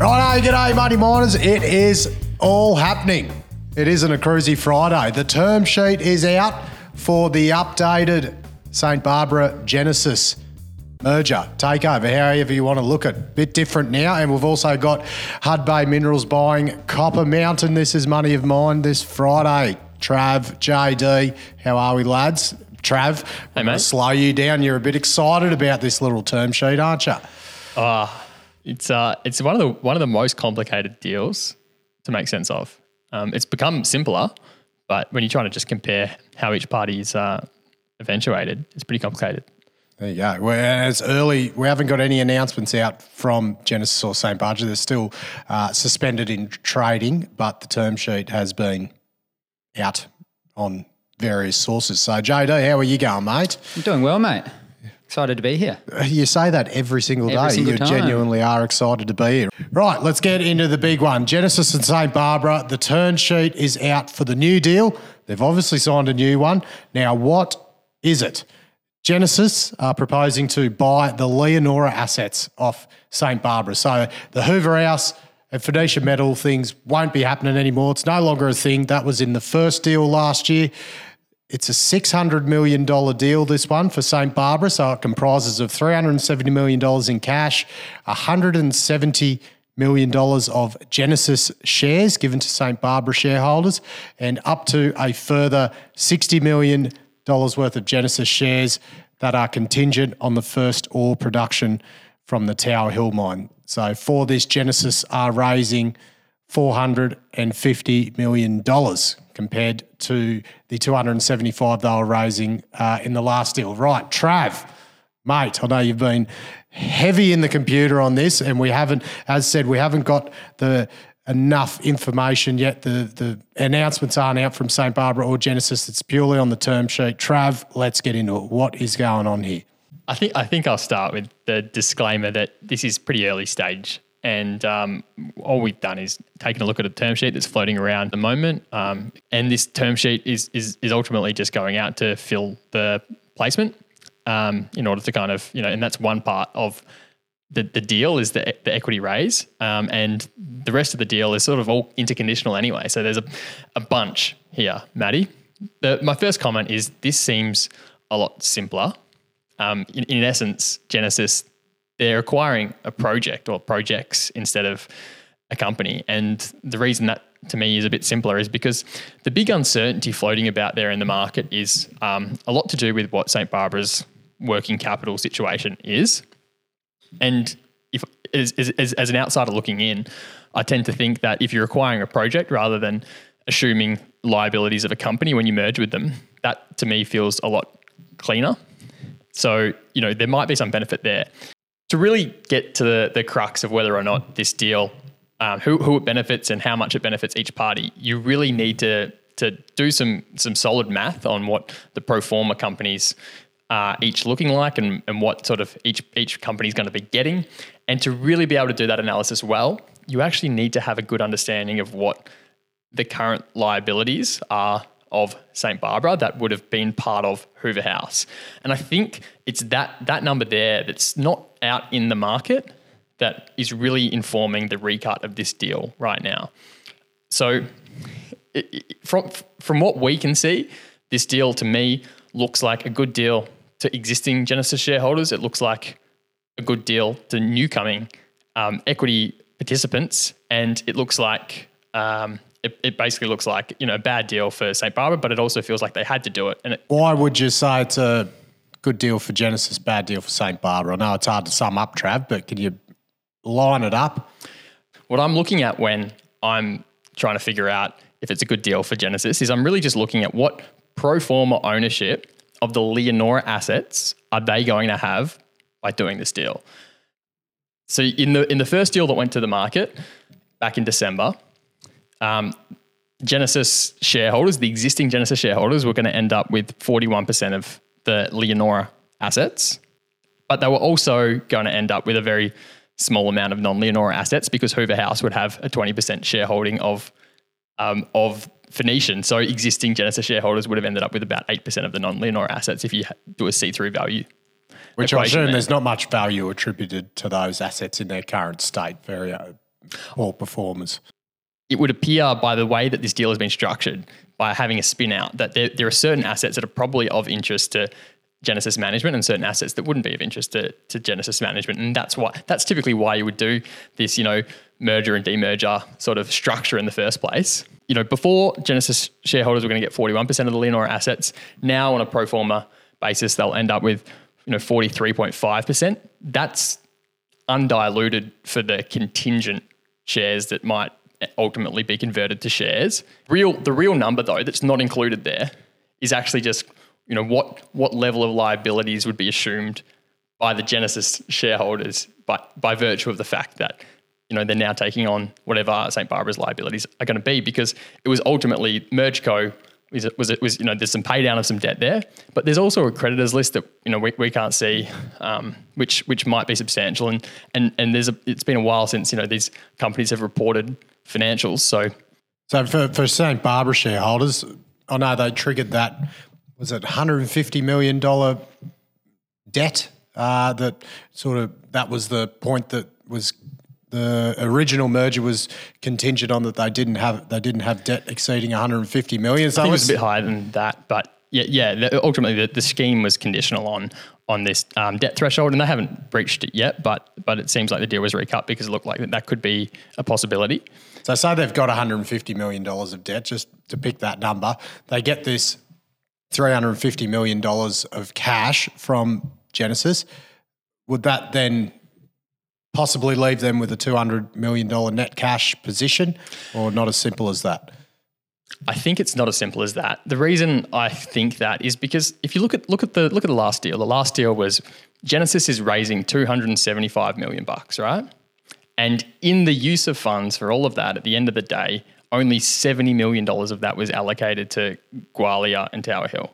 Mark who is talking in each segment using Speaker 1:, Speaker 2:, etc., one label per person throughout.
Speaker 1: Right, g'day, Money Miners. It is all happening. It isn't a cruisy Friday. The term sheet is out for the updated St. Barbara Genesis merger, takeover, however you want to look at it. Bit different now. And we've also got Hudbay Minerals buying Copper Mountain. This is money of mine this Friday. Trav, JD, how are we, lads? Trav, I'm going to slow you down. You're a bit excited about this little term sheet, aren't you?
Speaker 2: It's uh, it's one of the one of the most complicated deals to make sense of. Um, it's become simpler, but when you're trying to just compare how each party is uh, eventuated, it's pretty complicated.
Speaker 1: There you go. Well, it's early. We haven't got any announcements out from Genesis or St. Barbara. They're still uh, suspended in trading, but the term sheet has been out on various sources. So, JD, how are you going, mate?
Speaker 3: I'm doing well, mate. Excited to be here.
Speaker 1: Uh, you say that every single day.
Speaker 3: Single
Speaker 1: you
Speaker 3: time.
Speaker 1: genuinely are excited to be here. Right, let's get into the big one. Genesis and St. Barbara, the term sheet is out for the new deal. They've obviously signed a new one. Now, what is it? Genesis are proposing to buy the Leonora assets off St. Barbara. So the Hoover House and Phoenician Metal things won't be happening anymore. It's no longer a thing. That was in the first deal last year. It's a $600 million deal, this one, for St. Barbara. So it comprises of $370 million in cash, $170 million of Genesis shares given to St. Barbara shareholders, and up to a further $60 million worth of Genesis shares that are contingent on the first ore production from the Tower Hill mine. So for this, Genesis are raising $450 million compared to the 275 they were raising uh, in the last deal. Right, Trav, mate, I know you've been heavy in the computer on this, and we haven't, as said, we haven't got the enough information yet. The the announcements aren't out from St. Barbara or Genesis. It's purely on the term sheet. Trav, let's get into it. What is going on here?
Speaker 2: I think I think I'll start with the disclaimer that this is pretty early stage, and um, all we've done is taken a look at a term sheet that's floating around at the moment, um, and this term sheet is is is ultimately just going out to fill the placement um, in order to kind of you know, and that's one part of the, the deal is the, the equity raise, um, and the rest of the deal is sort of all interconditional anyway. So there's a, a bunch here, Maddie. The, my first comment is this seems a lot simpler. Um, in, in essence, Genesis, they're acquiring a project or projects instead of a company. And the reason that to me is a bit simpler is because the big uncertainty floating about there in the market is um, a lot to do with what St. Barbara's working capital situation is. And if as, as, as an outsider looking in, I tend to think that if you're acquiring a project rather than assuming liabilities of a company when you merge with them, that to me feels a lot cleaner. So, you know, there might be some benefit there. To really get to the, the crux of whether or not this deal, um, who, who it benefits and how much it benefits each party, you really need to, to do some, some solid math on what the pro forma companies are each looking like and, and what sort of each, each company is going to be getting. And to really be able to do that analysis well, you actually need to have a good understanding of what the current liabilities are of St. Barbara that would have been part of Hoover House. And I think it's that that number there that's not out in the market that is really informing the recut of this deal right now. So it, it- from from what we can see, this deal to me looks like a good deal to existing Genesis shareholders. It looks like a good deal to new coming um, equity participants, and it looks like um, it, it basically looks like you know a bad deal for St Barbara, but it also feels like they had to do it. And it,
Speaker 1: Why would you say a good deal for Genesis, bad deal for St. Barbara? I know it's hard to sum up, Trav, but can you line it up?
Speaker 2: what I'm looking at when I'm trying to figure out if it's a good deal for Genesis is I'm really just looking at what pro forma ownership of the Leonora assets are they going to have by doing this deal. So in the in the first deal that went to the market back in December, um, Genesis shareholders, the existing Genesis shareholders, were going to end up with 41% of the Leonora assets, but they were also going to end up with a very small amount of non-Leonora assets because Hoover House would have a 20% shareholding of um, of Phoenician. So existing Genesis shareholders would have ended up with about 8% of the non-Leonora assets if you do a see-through value.
Speaker 1: Which I assume
Speaker 2: there.
Speaker 1: there's not much value attributed to those assets in their current state. Very uh, poor performers.
Speaker 2: it would appear by the way that this deal has been structured, by having a spin out, that there, there are certain assets that are probably of interest to Genesis management and certain assets that wouldn't be of interest to, to Genesis management. And that's why that's typically why you would do this, you know, merger and demerger sort of structure in the first place. You know, before Genesis shareholders were going to get 41% of the Leonora assets, now on a pro forma basis, they'll end up with, you know, 43.5%. That's undiluted for the contingent shares that might ultimately be converted to shares. Real the real number though that's not included there is actually just you know what what level of liabilities would be assumed by the Genesis shareholders by by virtue of the fact that you know they're now taking on whatever St Barbara's liabilities are going to be because it was ultimately MergeCo was it, was it was you know there's some pay down of some debt there, but there's also a creditors list that you know we, we can't see, um, which which might be substantial, and and and there's a, it's been a while since you know these companies have reported financials, so
Speaker 1: So for, for St. Barbara shareholders, I know they triggered that, was it $150 million debt uh, that sort of, that was the point that was the original merger was contingent on that they didn't have they didn't have debt exceeding 150 million. So
Speaker 2: I think it was a bit higher than that, but yeah, yeah. The, ultimately, the, the scheme was conditional on on this um, debt threshold, and they haven't breached it yet. But but it seems like the deal was recut because it looked like that, that could be a possibility.
Speaker 1: So say they've got $150 million of debt, just to pick that number. They get this $350 million of cash from Genesis. Would that then possibly leave them with a $200 million net cash position or not as simple as that?
Speaker 2: I think it's not as simple as that. The reason I think that is because if you look at look at the look at the last deal, the last deal was Genesis is raising 275 million bucks, right? And in the use of funds for all of that, at the end of the day, only 70 million dollars of that was allocated to Gwalia and Tower Hill.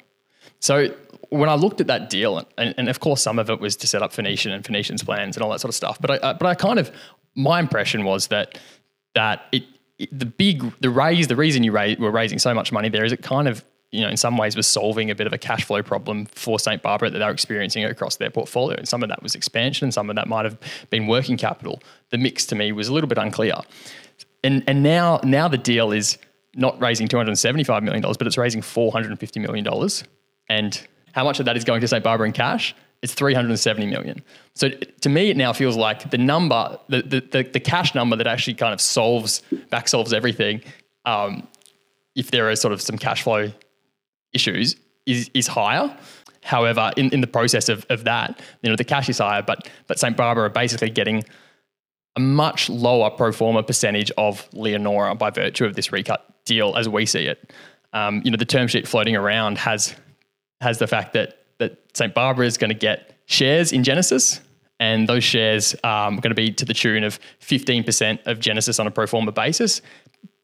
Speaker 2: So when I looked at that deal, and, and of course some of it was to set up Phoenician and Phoenician's plans and all that sort of stuff, but I, uh, but I kind of my impression was that that it the big the raise the reason you raise, were raising so much money there is it kind of you know in some ways was solving a bit of a cash flow problem for St Barbara that they were experiencing across their portfolio, and some of that was expansion, and some of that might have been working capital. The mix to me was a little bit unclear, and and now now the deal is not raising two hundred seventy five million dollars, but it's raising four hundred and fifty million dollars. And how much of that is going to St. Barbara in cash? It's 370 million. So to me, it now feels like the number, the, the, the, the cash number that actually kind of solves, back solves everything, um, if there are sort of some cash flow issues, is, is higher. However, in, in the process of, of that, you know, the cash is higher, but, but St. Barbara are basically getting a much lower pro forma percentage of Leonora by virtue of this recut deal as we see it. Um, you know, the term sheet floating around has has the fact that that St. Barbara is going to get shares in Genesis, and those shares um, are going to be to the tune of 15% of Genesis on a pro forma basis.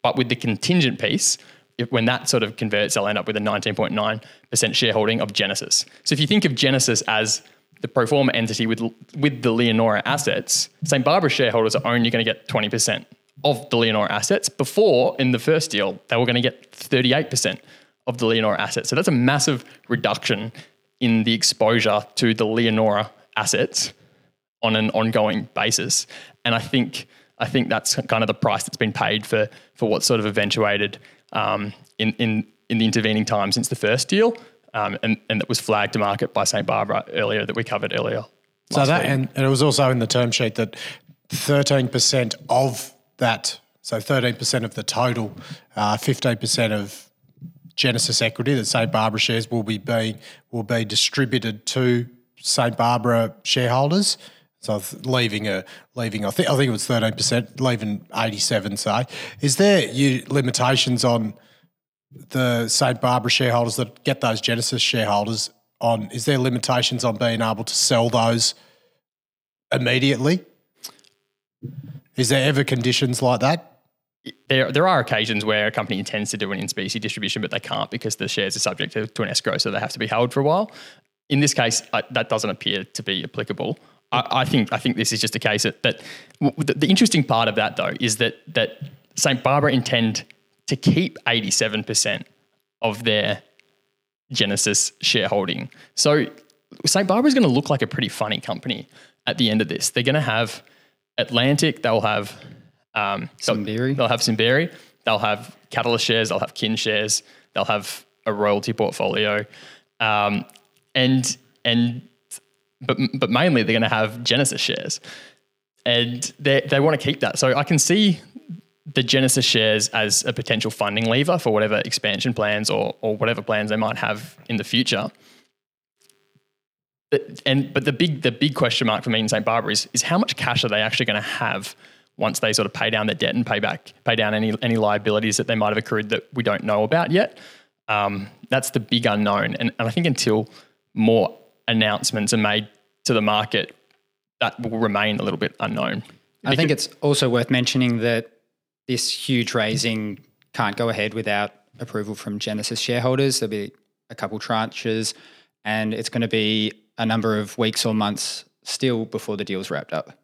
Speaker 2: But with the contingent piece, if, when that sort of converts, they'll end up with a 19.9% shareholding of Genesis. So if you think of Genesis as the pro forma entity with with the Leonora assets, St. Barbara shareholders are only going to get 20% of the Leonora assets. Before, in the first deal, they were going to get 38% of the Leonora assets. So that's a massive reduction in the exposure to the Leonora assets on an ongoing basis. And I think I think that's kind of the price that's been paid for for what's sort of eventuated um, in in in the intervening time since the first deal, um, and and that was flagged to market by St Barbara earlier that we covered earlier.
Speaker 1: So that, and, and it was also in the term sheet that 13% of that, so 13% of the total, uh, 15% of Genesis equity that St Barbara shares will be being will be distributed to St Barbara shareholders. So leaving a leaving I think I think it was thirteen percent, leaving eighty seven. Say, is there you limitations on the St Barbara shareholders that get those Genesis shareholders on? Is there limitations on being able to sell those immediately? Is there ever conditions like that?
Speaker 2: There there are occasions where a company intends to do an in specie distribution, but they can't because the shares are subject to, to an escrow, so they have to be held for a while. In this case, uh, that doesn't appear to be applicable. I, I think I think this is just a case that, that the, the interesting part of that though is that that St Barbara intend to keep eighty seven percent of their Genesis shareholding. So St. Barbara is going to look like a pretty funny company at the end of this. They're going to have Atlantic, they'll have Um, they'll-
Speaker 3: Simberi.
Speaker 2: They'll have Simberi. They'll have Catalyst shares. They'll have Kin shares. They'll have a royalty portfolio, um, and and but but mainly they're going to have Genesis shares, and they they want to keep that. So I can see the Genesis shares as a potential funding lever for whatever expansion plans or or whatever plans they might have in the future. But, and but the big the big question mark for me in St Barbara is is how much cash are they actually going to have once they sort of pay down their debt and pay back pay down any any liabilities that they might have accrued that we don't know about yet. Um, that's the big unknown, and, and I think until more announcements are made to the market, that will remain a little bit unknown.
Speaker 3: I think it's also worth mentioning that this huge raising can't go ahead without approval from Genesis shareholders. There'll be a couple tranches, and it's going to be a number of weeks or months still before the deal's wrapped up.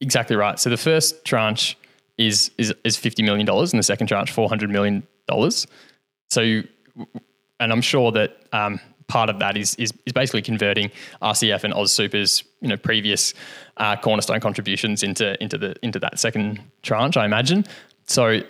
Speaker 2: Exactly right. So the first tranche is is is fifty million dollars, and the second tranche four hundred million dollars. So, and I'm sure that um, part of that is, is is basically converting RCF and Oz Super's you know previous uh, cornerstone contributions into into the into that second tranche. I imagine. So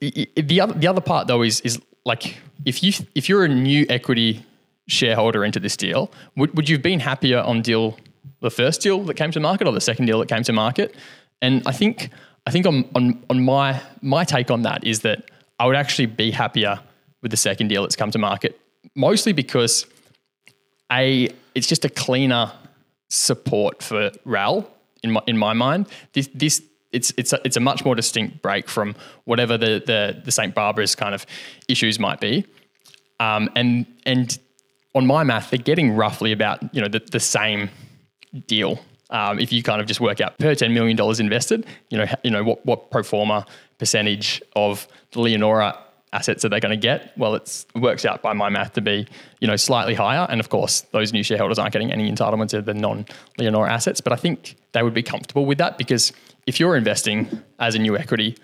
Speaker 2: the other the other part though is is like if you if you're a new equity shareholder into this deal, would would you have been happier on deal the first deal that came to market or the second deal that came to market? And I think I think on on on my my take on that is that I would actually be happier with the second deal that's come to market, mostly because a it's just a cleaner support for Raleigh in my in my mind. This this it's it's a, it's a much more distinct break from whatever the the the St Barbara's kind of issues might be, um, and and on my math they're getting roughly about you know the, the same deal. Um, if you kind of just work out per ten million dollars invested, you know, you know what what pro forma percentage of the Leonora assets are they going to get? Well, it works out by my math to be you know slightly higher, and of course those new shareholders aren't getting any entitlement to the non Leonora assets. But I think they would be comfortable with that because if you're investing as a new equity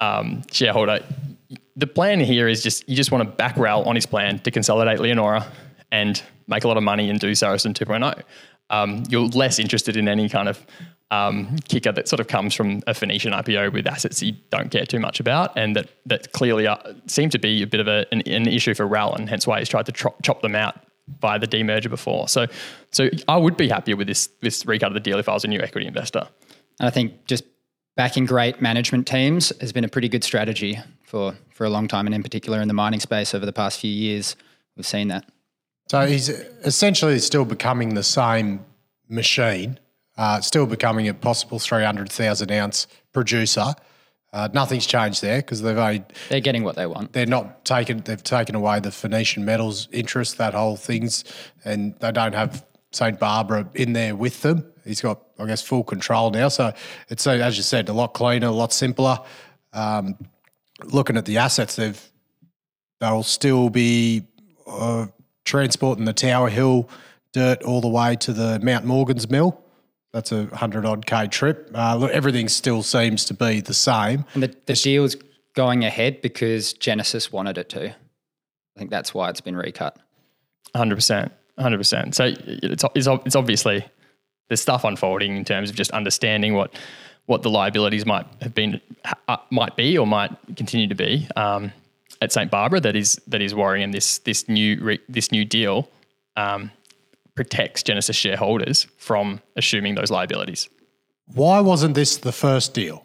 Speaker 2: um, shareholder, the plan here is just you just want to back Raleigh on his plan to consolidate Leonora and make a lot of money and do Saracen 2.0. Um, you're less interested in any kind of um, kicker that sort of comes from a Phoenician IPO with assets you don't care too much about, and that that clearly seem to be a bit of a, an, an issue for Raleigh, and hence why he's tried to tro- chop them out by the demerger before. So, so I would be happier with this this recut of the deal if I was a new equity investor.
Speaker 3: And I think just backing great management teams has been a pretty good strategy for, for a long time, and in particular in the mining space over the past few years, we've seen that.
Speaker 1: So he's essentially still becoming the same machine, uh, still becoming a possible 300,000 ounce producer. Uh, nothing's changed there because they've only,
Speaker 3: They're getting what they want.
Speaker 1: they're not taken, they've taken away the Phoenician metals interest, that whole thing's, and they don't have St. Barbara in there with them. He's got, I guess, full control now. So it's, uh, as you said, a lot cleaner, a lot simpler. Um, looking at the assets, they've they'll still be uh, transporting the Tower Hill dirt all the way to the Mount Morgan's mill. That's a hundred odd k trip. Uh, look, everything still seems to be the same.
Speaker 3: And the, the deal's going ahead because Genesis wanted it to. I think that's why it's been recut.
Speaker 2: Hundred percent, hundred percent. So it's it's it's obviously there's stuff unfolding in terms of just understanding what what the liabilities might have been uh, might be or might continue to be um, at St Barbara that is that is worrying. And this this new re, this new deal um, protects Genesis shareholders from assuming those liabilities.
Speaker 1: Why wasn't this the first deal?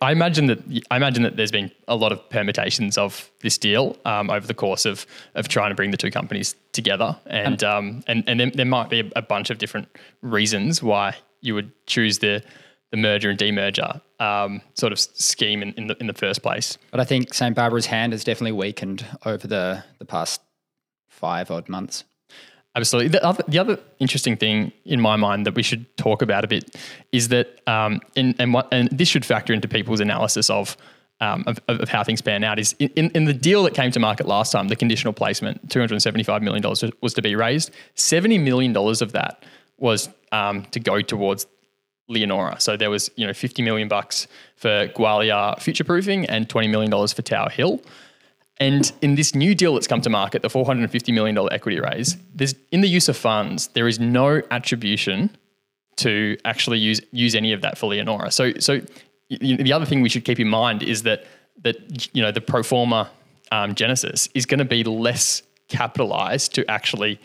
Speaker 2: I imagine that I imagine that there's been a lot of permutations of this deal um, over the course of of trying to bring the two companies together, and um, and and there, there might be a, a bunch of different reasons why you would choose the the merger and demerger um, sort of scheme in, in the in the first place.
Speaker 3: But I think St. Barbara's hand has definitely weakened over the, the past five odd months.
Speaker 2: Absolutely. The other, the other interesting thing in my mind that we should talk about a bit is that, um, in, and, what, and this should factor into people's analysis of, um, of, of how things pan out, is in, in the deal that came to market last time, the conditional placement, $275 million was, was to be raised. $70 million of that was um, to go towards Leonora. So there was, you know, 50 million bucks for Gwalia future proofing and 20 million dollars for Tower Hill. And in this new deal that's come to market, the $450 million equity raise, there's in the use of funds, there is no attribution to actually use use any of that for Leonora. So so the other thing we should keep in mind is that that you know the pro forma um, Genesis is going to be less capitalized to actually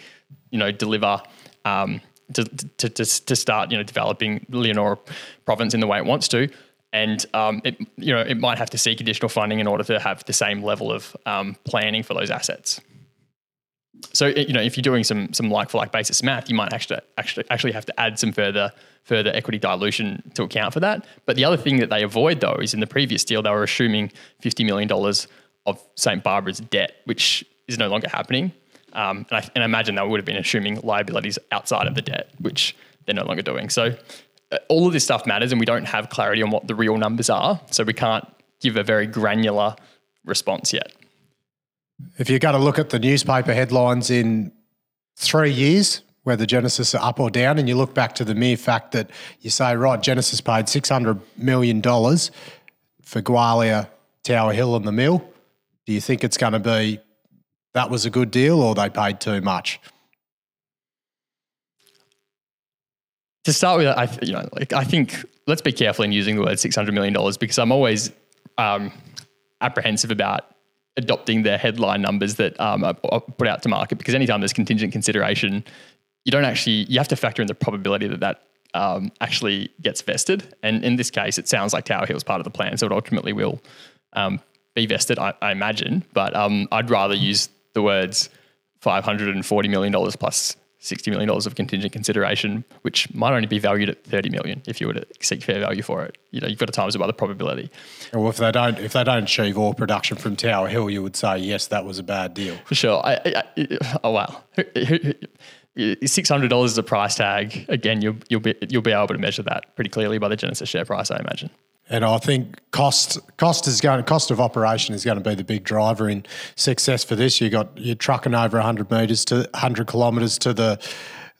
Speaker 2: you know deliver um, to, to, to, to start you know developing Leonora province in the way it wants to. And um, it, you know, it might have to seek additional funding in order to have the same level of um, planning for those assets. So you know, if you're doing some some like for like basis math, you might actually actually actually have to add some further further equity dilution to account for that. But the other thing that they avoid though is in the previous deal they were assuming fifty million dollars of St Barbara's debt, which is no longer happening. Um, and, I, and imagine they would have been assuming liabilities outside of the debt, which they're no longer doing. So uh, all of this stuff matters, and we don't have clarity on what the real numbers are. So we can't give a very granular response yet.
Speaker 1: If you're going to look at the newspaper headlines in three years, whether Genesis are up or down, and you look back to the mere fact that you say, right, Genesis paid $600 million for Gwalia, Tower Hill, and the mill, do you think it's going to be that was a good deal or they paid too much?
Speaker 2: To start with, I, you know, like I think let's be careful in using the word $600 million because I'm always um, apprehensive about adopting the headline numbers that um, are put out to market because anytime there's contingent consideration, you don't actually you have to factor in the probability that that um, actually gets vested. And in this case, it sounds like Tower Hill is part of the plan, so it ultimately will um, be vested, I, I imagine. But um, I'd rather use the words five hundred and forty million dollars plus plus sixty million dollars of contingent consideration, which might only be valued at $30 million if you were to seek fair value for it. You know, you've got to times it by the probability.
Speaker 1: Well, if they don't, if they don't achieve ore production from Tower Hill, you would say yes, that was a bad deal.
Speaker 2: For sure. I, I, oh wow. Six hundred dollars is a price tag. Again, you'll you'll be you'll be able to measure that pretty clearly by the Genesis share price, I imagine.
Speaker 1: And I think cost cost is going cost of operation is going to be the big driver in success for this. You got you're trucking over 100 meters to 100 kilometers to the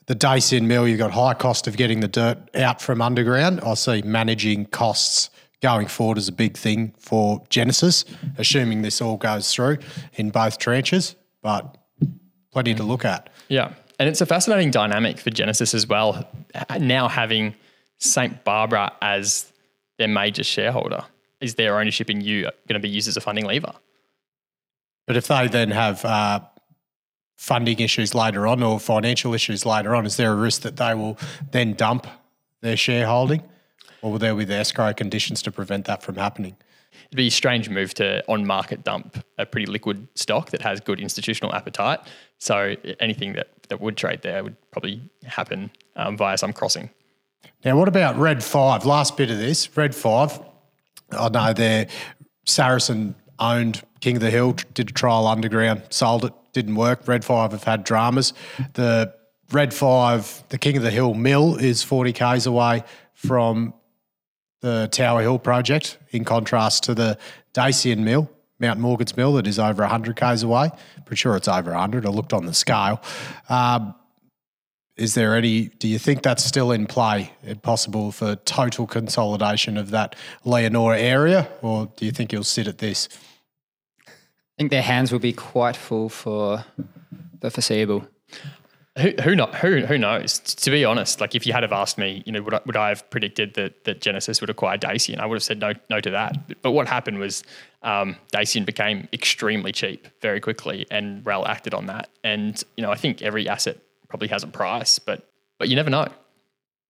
Speaker 1: the Dacian mill. You've got high cost of getting the dirt out from underground. I see managing costs going forward as a big thing for Genesis, assuming this all goes through in both tranches. But plenty to look at.
Speaker 2: Yeah, and it's a fascinating dynamic for Genesis as well. Now having St Barbara as their major shareholder? Is their ownership in you going to be used as a funding lever?
Speaker 1: But if they then have uh, funding issues later on or financial issues later on, is there a risk that they will then dump their shareholding? Or will there be the escrow conditions to prevent that from happening?
Speaker 2: It'd be a strange move to on market dump a pretty liquid stock that has good institutional appetite. So anything that, that would trade there would probably happen um, via some crossing.
Speaker 1: Now, what about Red Five? Last bit of this Red Five. I know they're Saracen owned King of the Hill, did a trial underground, sold it, didn't work. Red Five have had dramas. The Red Five, the King of the Hill mill is 40 k's away from the Tower Hill project, in contrast to the Dacian mill, Mount Morgan's mill, that is over 100 k's away. Pretty sure it's over 100. I looked on the scale. Um, is there any, do you think that's still in play, possible for total consolidation of that Leonora area, or do you think you'll sit at this?
Speaker 3: I think their hands will be quite full for the foreseeable.
Speaker 2: Who who, not, who who knows? To be honest, like if you had have asked me, you know, would I, would I have predicted that that Genesis would acquire Dacian? I would have said no no to that. But what happened was um, Dacian became extremely cheap very quickly, and Raleigh acted on that. And you know, I think every asset probably has a price, but but you never know.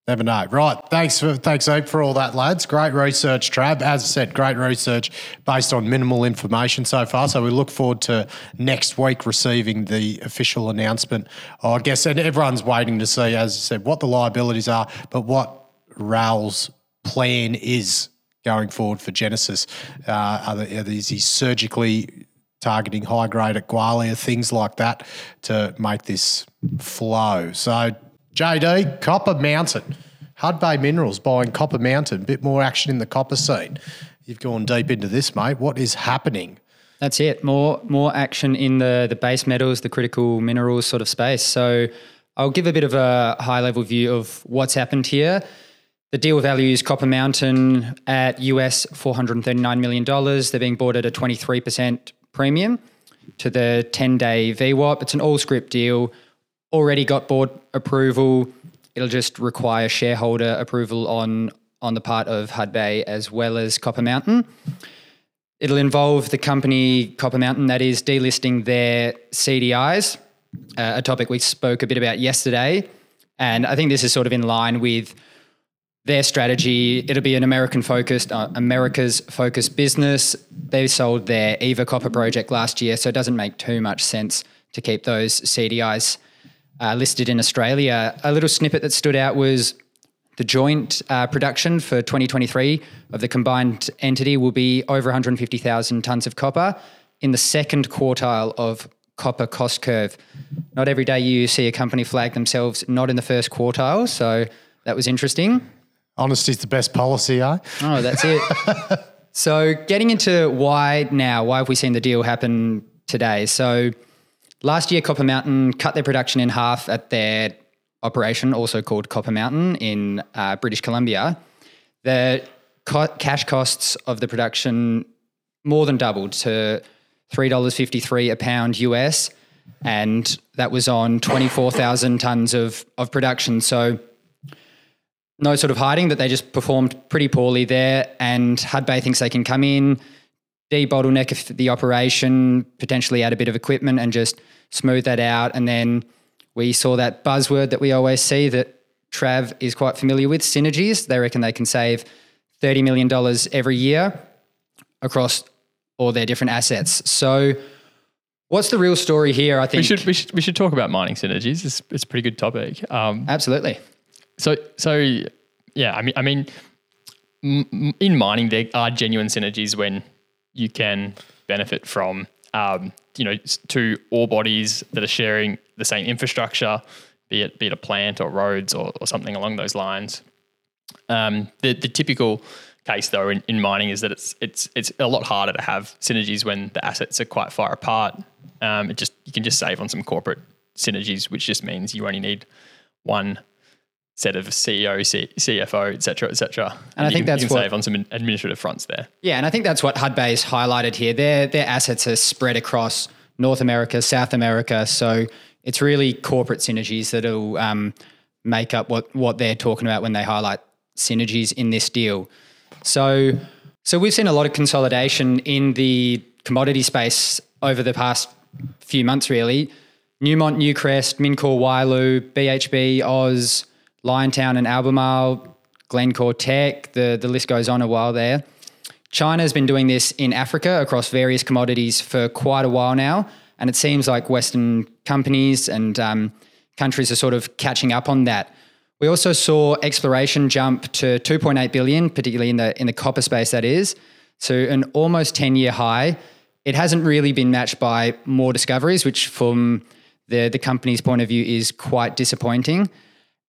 Speaker 1: Never know. Right. Thanks for thanks, Ape, for all that, lads. Great research, Trav. As I said, great research based on minimal information so far. So we look forward to next week receiving the official announcement. I guess and everyone's waiting to see, as I said, what the liabilities are, but what Raleigh's plan is going forward for Genesis. Uh, are, there, are these surgically targeting high grade at Gwalia, things like that to make this flow. So, JD, Copper Mountain, Hudbay Minerals buying Copper Mountain, bit more action in the copper scene. You've gone deep into this, mate. What is happening?
Speaker 3: That's it. More more action in the the base metals, the critical minerals sort of space. So I'll give a bit of a high level view of what's happened here. The deal values Copper Mountain at US $439 million. They're being bought at a 23% premium to the 10 day VWAP. It's an all scrip deal, already got board approval. It'll just require shareholder approval on on the part of Hudbay as well as Copper Mountain. It'll involve the company Copper Mountain that is delisting their CDIs, uh, a topic we spoke a bit about yesterday. And I think this is sort of in line with their strategy. It'll be an American focused, uh, America's focused business. They sold their Eva Copper project last year, so it doesn't make too much sense to keep those CDIs uh, listed in Australia. A little snippet that stood out was the joint uh, production for 2023 of the combined entity will be over 150,000 tonnes of copper in the second quartile of copper cost curve. Not every day you see a company flag themselves not in the first quartile, so that was interesting.
Speaker 1: Honesty is the best policy, eh?
Speaker 3: Oh, that's it. so, getting into why now, why have we seen the deal happen today? So, last year, Copper Mountain cut their production in half at their operation, also called Copper Mountain in uh, British Columbia. The co- cash costs of the production more than doubled to $3.53 a pound US. And that was on 24,000 tons of, of production. So, no sort of hiding that they just performed pretty poorly there. And Hudbay thinks they can come in, debottleneck the operation, potentially add a bit of equipment and just smooth that out. And then we saw that buzzword that we always see that Trav is quite familiar with synergies. They reckon they can save $30 million every year across all their different assets. So, what's the real story here? I think
Speaker 2: We should we should we should talk about mining synergies. It's, it's a pretty good topic. Um,
Speaker 3: absolutely.
Speaker 2: So, so yeah, I mean, I mean, in mining, there are genuine synergies when you can benefit from, um, you know, two ore bodies that are sharing the same infrastructure, be it be it a plant or roads or, or something along those lines. Um, the the typical case though in, in mining is that it's it's it's a lot harder to have synergies when the assets are quite far apart. Um, it just you can just save on some corporate synergies, which just means you only need one set of CEO, C- CFO, et cetera, et cetera.
Speaker 3: And I
Speaker 2: you
Speaker 3: think
Speaker 2: can,
Speaker 3: that's what-
Speaker 2: save on some administrative fronts there.
Speaker 3: Yeah, and I think that's what Hudbay's highlighted here. Their their assets are spread across North America, South America, so it's really corporate synergies that'll um, make up what what they're talking about when they highlight synergies in this deal. So, so we've seen a lot of consolidation in the commodity space over the past few months, really. Newmont, Newcrest, Mincor, Wyloo, BHP, Oz, Liontown, and Albemarle, Glencore Teck. The the list goes on a while there. China has been doing this in Africa across various commodities for quite a while now, and it seems like Western companies and um, countries are sort of catching up on that. We also saw exploration jump to 2.8 billion, particularly in the in the copper space. That is, to an almost 10 year high. It hasn't really been matched by more discoveries, which from the the company's point of view is quite disappointing.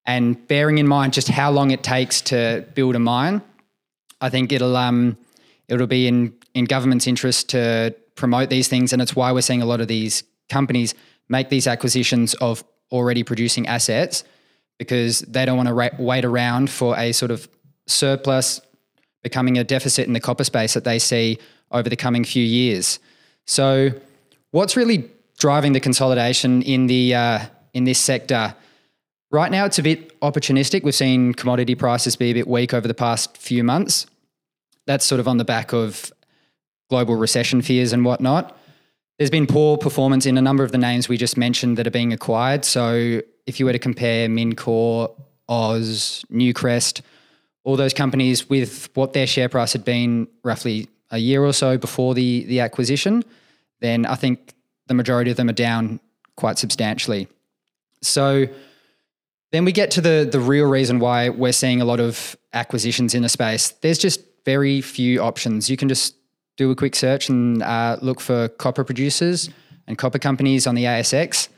Speaker 3: And bearing in mind just how long it takes to build a mine, I think it'll um it'll be in in government's interest to promote these things, and it's why we're seeing a lot of these companies make these acquisitions of already producing assets because they don't want to ra- wait around for a sort of surplus becoming a deficit in the copper space that they see over the coming few years. So, what's really driving the consolidation in the uh, in this sector? Right now, it's a bit opportunistic. We've seen commodity prices be a bit weak over the past few months. That's sort of on the back of global recession fears and whatnot. There's been poor performance in a number of the names we just mentioned that are being acquired. So if you were to compare Mincor, Oz, Newcrest, all those companies with what their share price had been roughly a year or so before the the acquisition, then I think the majority of them are down quite substantially. So then we get to the the real reason why we're seeing a lot of acquisitions in the space. There's just very few options. You can just do a quick search and uh, look for copper producers and copper companies on the ASX,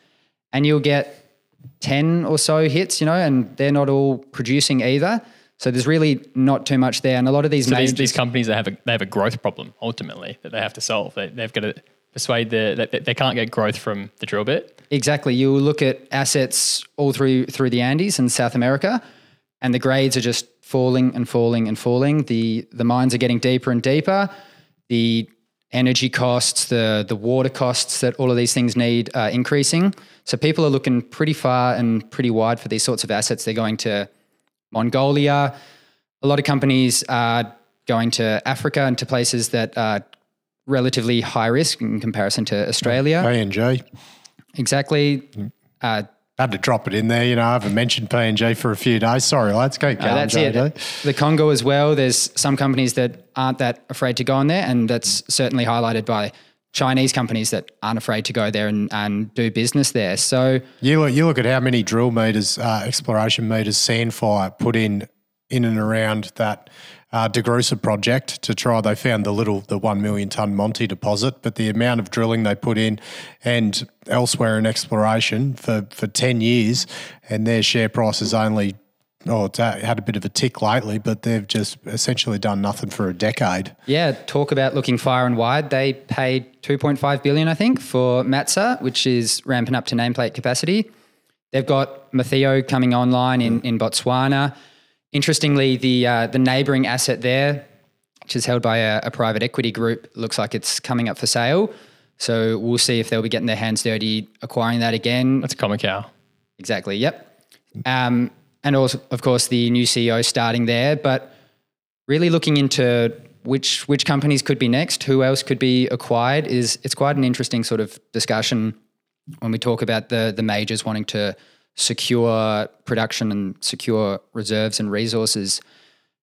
Speaker 3: and you'll get ten or so hits. You know, and they're not all producing either. So there's really not too much there, and a lot of these
Speaker 2: So these, these companies they have a they have a growth problem ultimately that they have to solve. They, they've got to persuade the that they, can't get growth from the drill bit.
Speaker 3: Exactly. You look at assets all through through the Andes and South America, and the grades are just falling and falling and falling. The the mines are getting deeper and deeper. The energy costs, the the water costs that all of these things need are increasing. So people are looking pretty far and pretty wide for these sorts of assets. They're going to Mongolia. a lot of companies are going to Africa and to places that are relatively high risk in comparison to Australia.
Speaker 1: PNG.
Speaker 3: Exactly. Uh,
Speaker 1: Had to drop it in there. You know, I haven't mentioned PNG for a few days. Sorry. Keep going,
Speaker 3: Uh, that's it. The Congo as well. There's some companies that aren't that afraid to go in there, and that's certainly highlighted by Chinese companies that aren't afraid to go there and, and do business there. So
Speaker 1: You look, you look at how many drill meters, uh, exploration meters, Sandfire put in in and around that uh, DeGrussa project to try. They found the little, the one million ton Monty deposit, but the amount of drilling they put in and elsewhere in exploration for for ten years, and their share price is only. Oh, it's uh, had a bit of a tick lately, but they've just essentially done nothing for a decade.
Speaker 3: yeah, talk about looking far and wide. They paid 2.5 billion, I think, for Matsa, which is ramping up to nameplate capacity. They've got Motheo coming online in, in Botswana. Interestingly, the uh, the neighbouring asset there, which is held by a, a private equity group, looks like it's coming up for sale. So we'll see if they'll be getting their hands dirty acquiring that again.
Speaker 2: That's Khoemacau.
Speaker 3: Exactly. Yep. Um, and also, of course, the new CEO starting there, but really looking into which which companies could be next, who else could be acquired is it's quite an interesting sort of discussion when we talk about the the majors wanting to secure production and secure reserves and resources.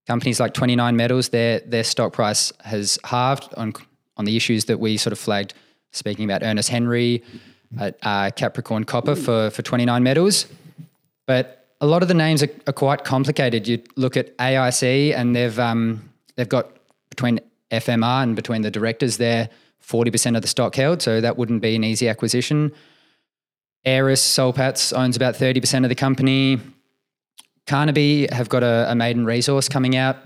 Speaker 3: Companies like 29 Metals, their their stock price has halved on on the issues that we sort of flagged, speaking about Ernest Henry, at uh, Capricorn Copper for for 29 Metals. But a lot of the names are, are quite complicated. You look at AIC, and they've um, they've got between FMR and between the directors there, forty percent of the stock held. So that wouldn't be an easy acquisition. Aeris Soul Patts owns about thirty percent of the company. Carnaby have got a, a maiden resource coming out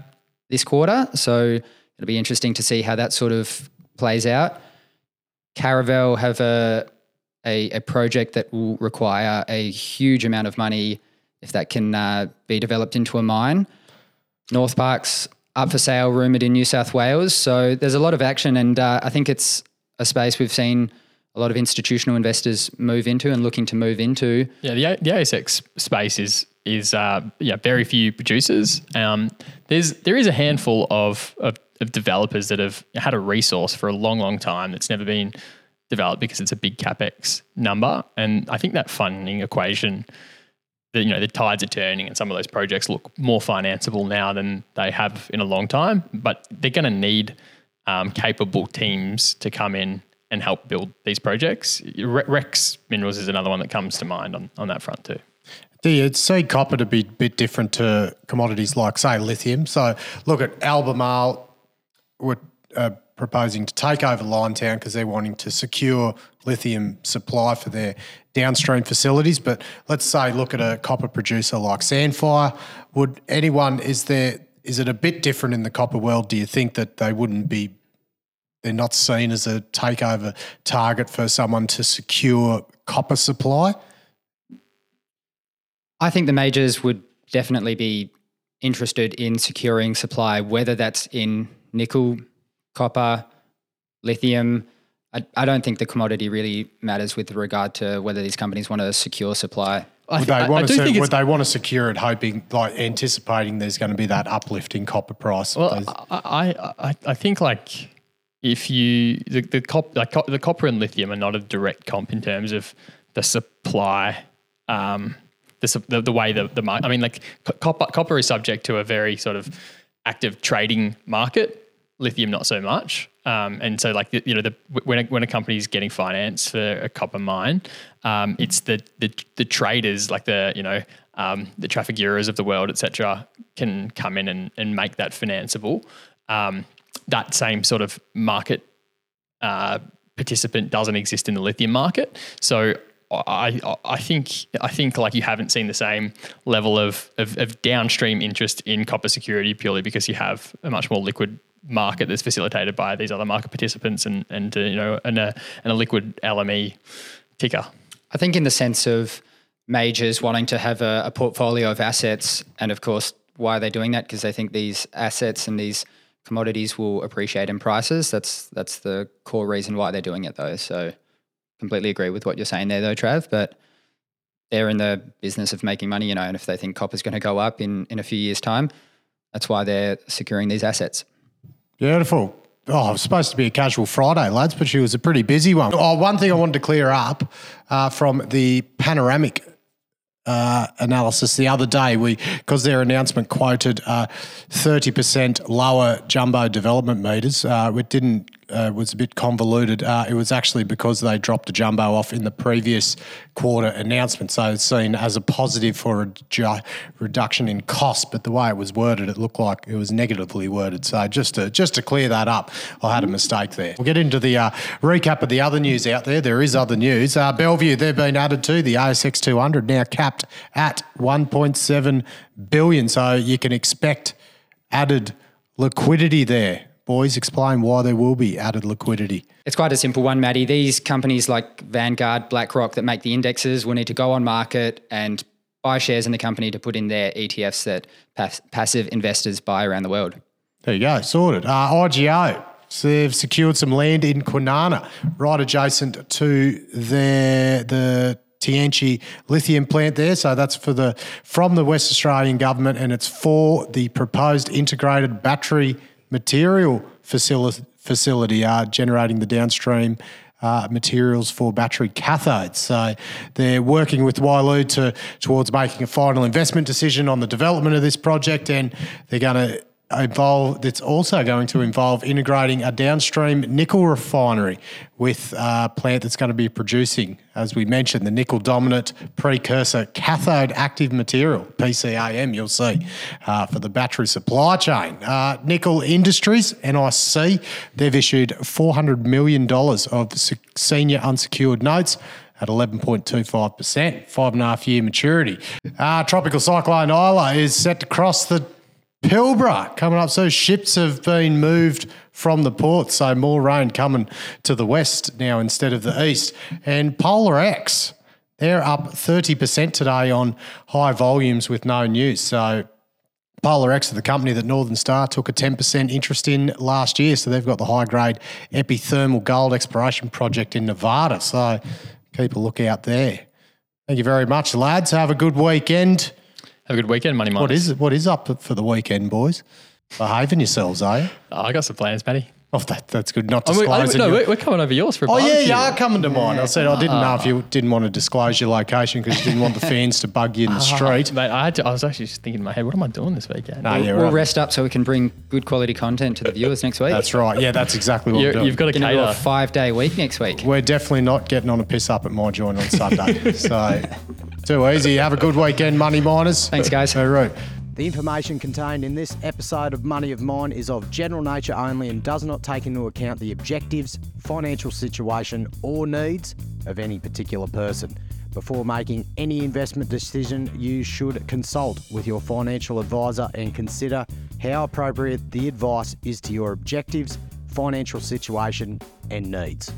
Speaker 3: this quarter, so it'll be interesting to see how that sort of plays out. Caravel have a a, a project that will require a huge amount of money if that can uh, be developed into a mine. Northparkes up for sale, rumoured in New South Wales. So there's a lot of action, and uh, I think it's a space we've seen a lot of institutional investors move into and looking to move into.
Speaker 2: Yeah, the, A- the ASX space is is uh, yeah very few producers. Um, there's there is a handful of, of of developers that have had a resource for a long, long time that's never been developed because it's a big capex number, and I think that funding equation. The, you know the tides are turning, and some of those projects look more financeable now than they have in a long time. But they're going to need um, capable teams to come in and help build these projects. Rex Minerals is another one that comes to mind on, on that front too.
Speaker 1: You see copper to be a bit different to commodities like, say, lithium? So look at Albemarle, were uh, proposing to take over Liontown because they're wanting to secure lithium supply for their downstream facilities. But let's say, look at a copper producer like Sandfire. Would anyone, is there, is it a bit different in the copper world? Do you think that they wouldn't be they're not seen as a takeover target for someone to secure copper supply.
Speaker 3: I think the majors would definitely be interested in securing supply, whether that's in nickel, copper, lithium. I, I don't think the commodity really matters with regard to whether these companies want to secure supply.
Speaker 2: I,
Speaker 1: Would
Speaker 2: th-
Speaker 1: they
Speaker 2: I-
Speaker 1: want
Speaker 2: I
Speaker 1: to?
Speaker 2: do think
Speaker 1: would they want to secure it, hoping, like anticipating there's going to be that uplift in copper price?
Speaker 2: Well, I, I, I, I think like if you the the, cop, the copper and lithium are not a direct comp in terms of the supply, um, the the, way the the market. I mean, like co- copper copper is subject to a very sort of active trading market. Lithium, not so much. Um, and so, like you know, the, when a, when a company is getting finance for a copper mine, um, it's the, the the traders like the you know um, the Trafiguras of the world, etc., can come in and, and make that financeable. Um, that same sort of market uh, participant doesn't exist in the lithium market. So I, I, think I think like you haven't seen the same level of, of, of downstream interest in copper security purely because you have a much more liquid market that's facilitated by these other market participants and and uh, you know and a and a liquid LME ticker.
Speaker 3: I think in the sense of majors wanting to have a, a portfolio of assets, and of course, why are they doing that? Because they think these assets and these commodities will appreciate in prices. That's that's the core reason why they're doing it, though. So, completely agree with what you're saying there, though, Trav. But they're in the business of making money, you know, and if they think copper's going to go up in in a few years' time, that's why they're securing these assets.
Speaker 1: Beautiful. Oh, it was supposed to be a casual Friday, lads, but she was a pretty busy one. Oh, one thing I wanted to clear up uh, from the panoramic uh, analysis the other day, we because their announcement quoted uh, thirty percent lower jumbo development meters. Uh, it didn't uh, was a bit convoluted. Uh, it was actually because they dropped a jumbo off in the previous quarter announcement, so it's seen as a positive for a ju- reduction in cost. But the way it was worded, it looked like it was negatively worded. So just to just to clear that up, I had a mistake there. We'll get into the uh, recap of the other news out there. There is other news. Uh, Bellevue, they've been added to the ASX 200, now capped at 1.7 billion. So you can expect added liquidity there. Boys, explain why there will be added liquidity.
Speaker 3: It's quite a simple one, Maddie. These companies like Vanguard, BlackRock that make the indexes will need to go on market and buy shares in the company to put in their ETFs that pass- passive investors buy around the world.
Speaker 1: There you go, sorted. Uh, IGO, so they've secured some land in Kwinana, right adjacent to their the Tianqi lithium plant there. So that's for the from the West Australian government, and it's for the proposed integrated battery material facility, facility uh, generating the downstream uh, materials for battery cathodes. So they're working with Wyloo to towards making a final investment decision on the development of this project, and they're going to involve. It's also going to involve integrating a downstream nickel refinery with a plant that's going to be producing, as we mentioned, the nickel dominant precursor cathode active material (PCAM). You'll see uh, for the battery supply chain. Uh, nickel Industries (NIC) they've issued four hundred million dollars of senior unsecured notes at 11.25%, five and a half year maturity. Uh, tropical cyclone Ilsa is set to cross the Pilbara coming up. So ships have been moved from the port. So more rain coming to the west now instead of the east. And Polar X, they're up 30% today on high volumes with no news. So Polar X are the company that Northern Star took a 10% interest in last year. So they've got the high grade epithermal gold exploration project in Nevada. So keep a look out there. Thank you very much, lads. Have a good weekend.
Speaker 2: Have a good weekend, Money Miners.
Speaker 1: What is what is up for the weekend, boys? Behaving yourselves, are you?
Speaker 2: Oh, I got some plans, Matty.
Speaker 1: Oh, that, that's good. Not
Speaker 2: Oh, we-
Speaker 1: disclosing.
Speaker 2: no,
Speaker 1: your-
Speaker 2: we're, we're coming over yours for a
Speaker 1: oh yeah, you are coming to mine. I said I didn't know if ah. you didn't want to disclose your location because you didn't want the fans to bug you in the ah, street.
Speaker 2: Mate, I, had to, I was actually just thinking in my head, what am I doing this weekend?
Speaker 1: No, yeah,
Speaker 3: We'll
Speaker 1: right.
Speaker 3: rest up so we can bring good quality content to the viewers next week.
Speaker 1: That's right. Yeah, that's exactly what we're
Speaker 2: you
Speaker 1: doing.
Speaker 2: you've got to
Speaker 3: Gonna do a
Speaker 2: cater.
Speaker 3: five day week next week.
Speaker 1: we're definitely not getting on a piss up at my joint on Sunday. so too easy. Have a good weekend, money miners.
Speaker 3: Thanks, guys.
Speaker 1: Hooroo.
Speaker 4: The information contained in this episode of Money of Mine is of general nature only and does not take into account the objectives, financial situation, or needs of any particular person. Before making any investment decision, you should consult with your financial advisor and consider how appropriate the advice is to your objectives, financial situation, and needs.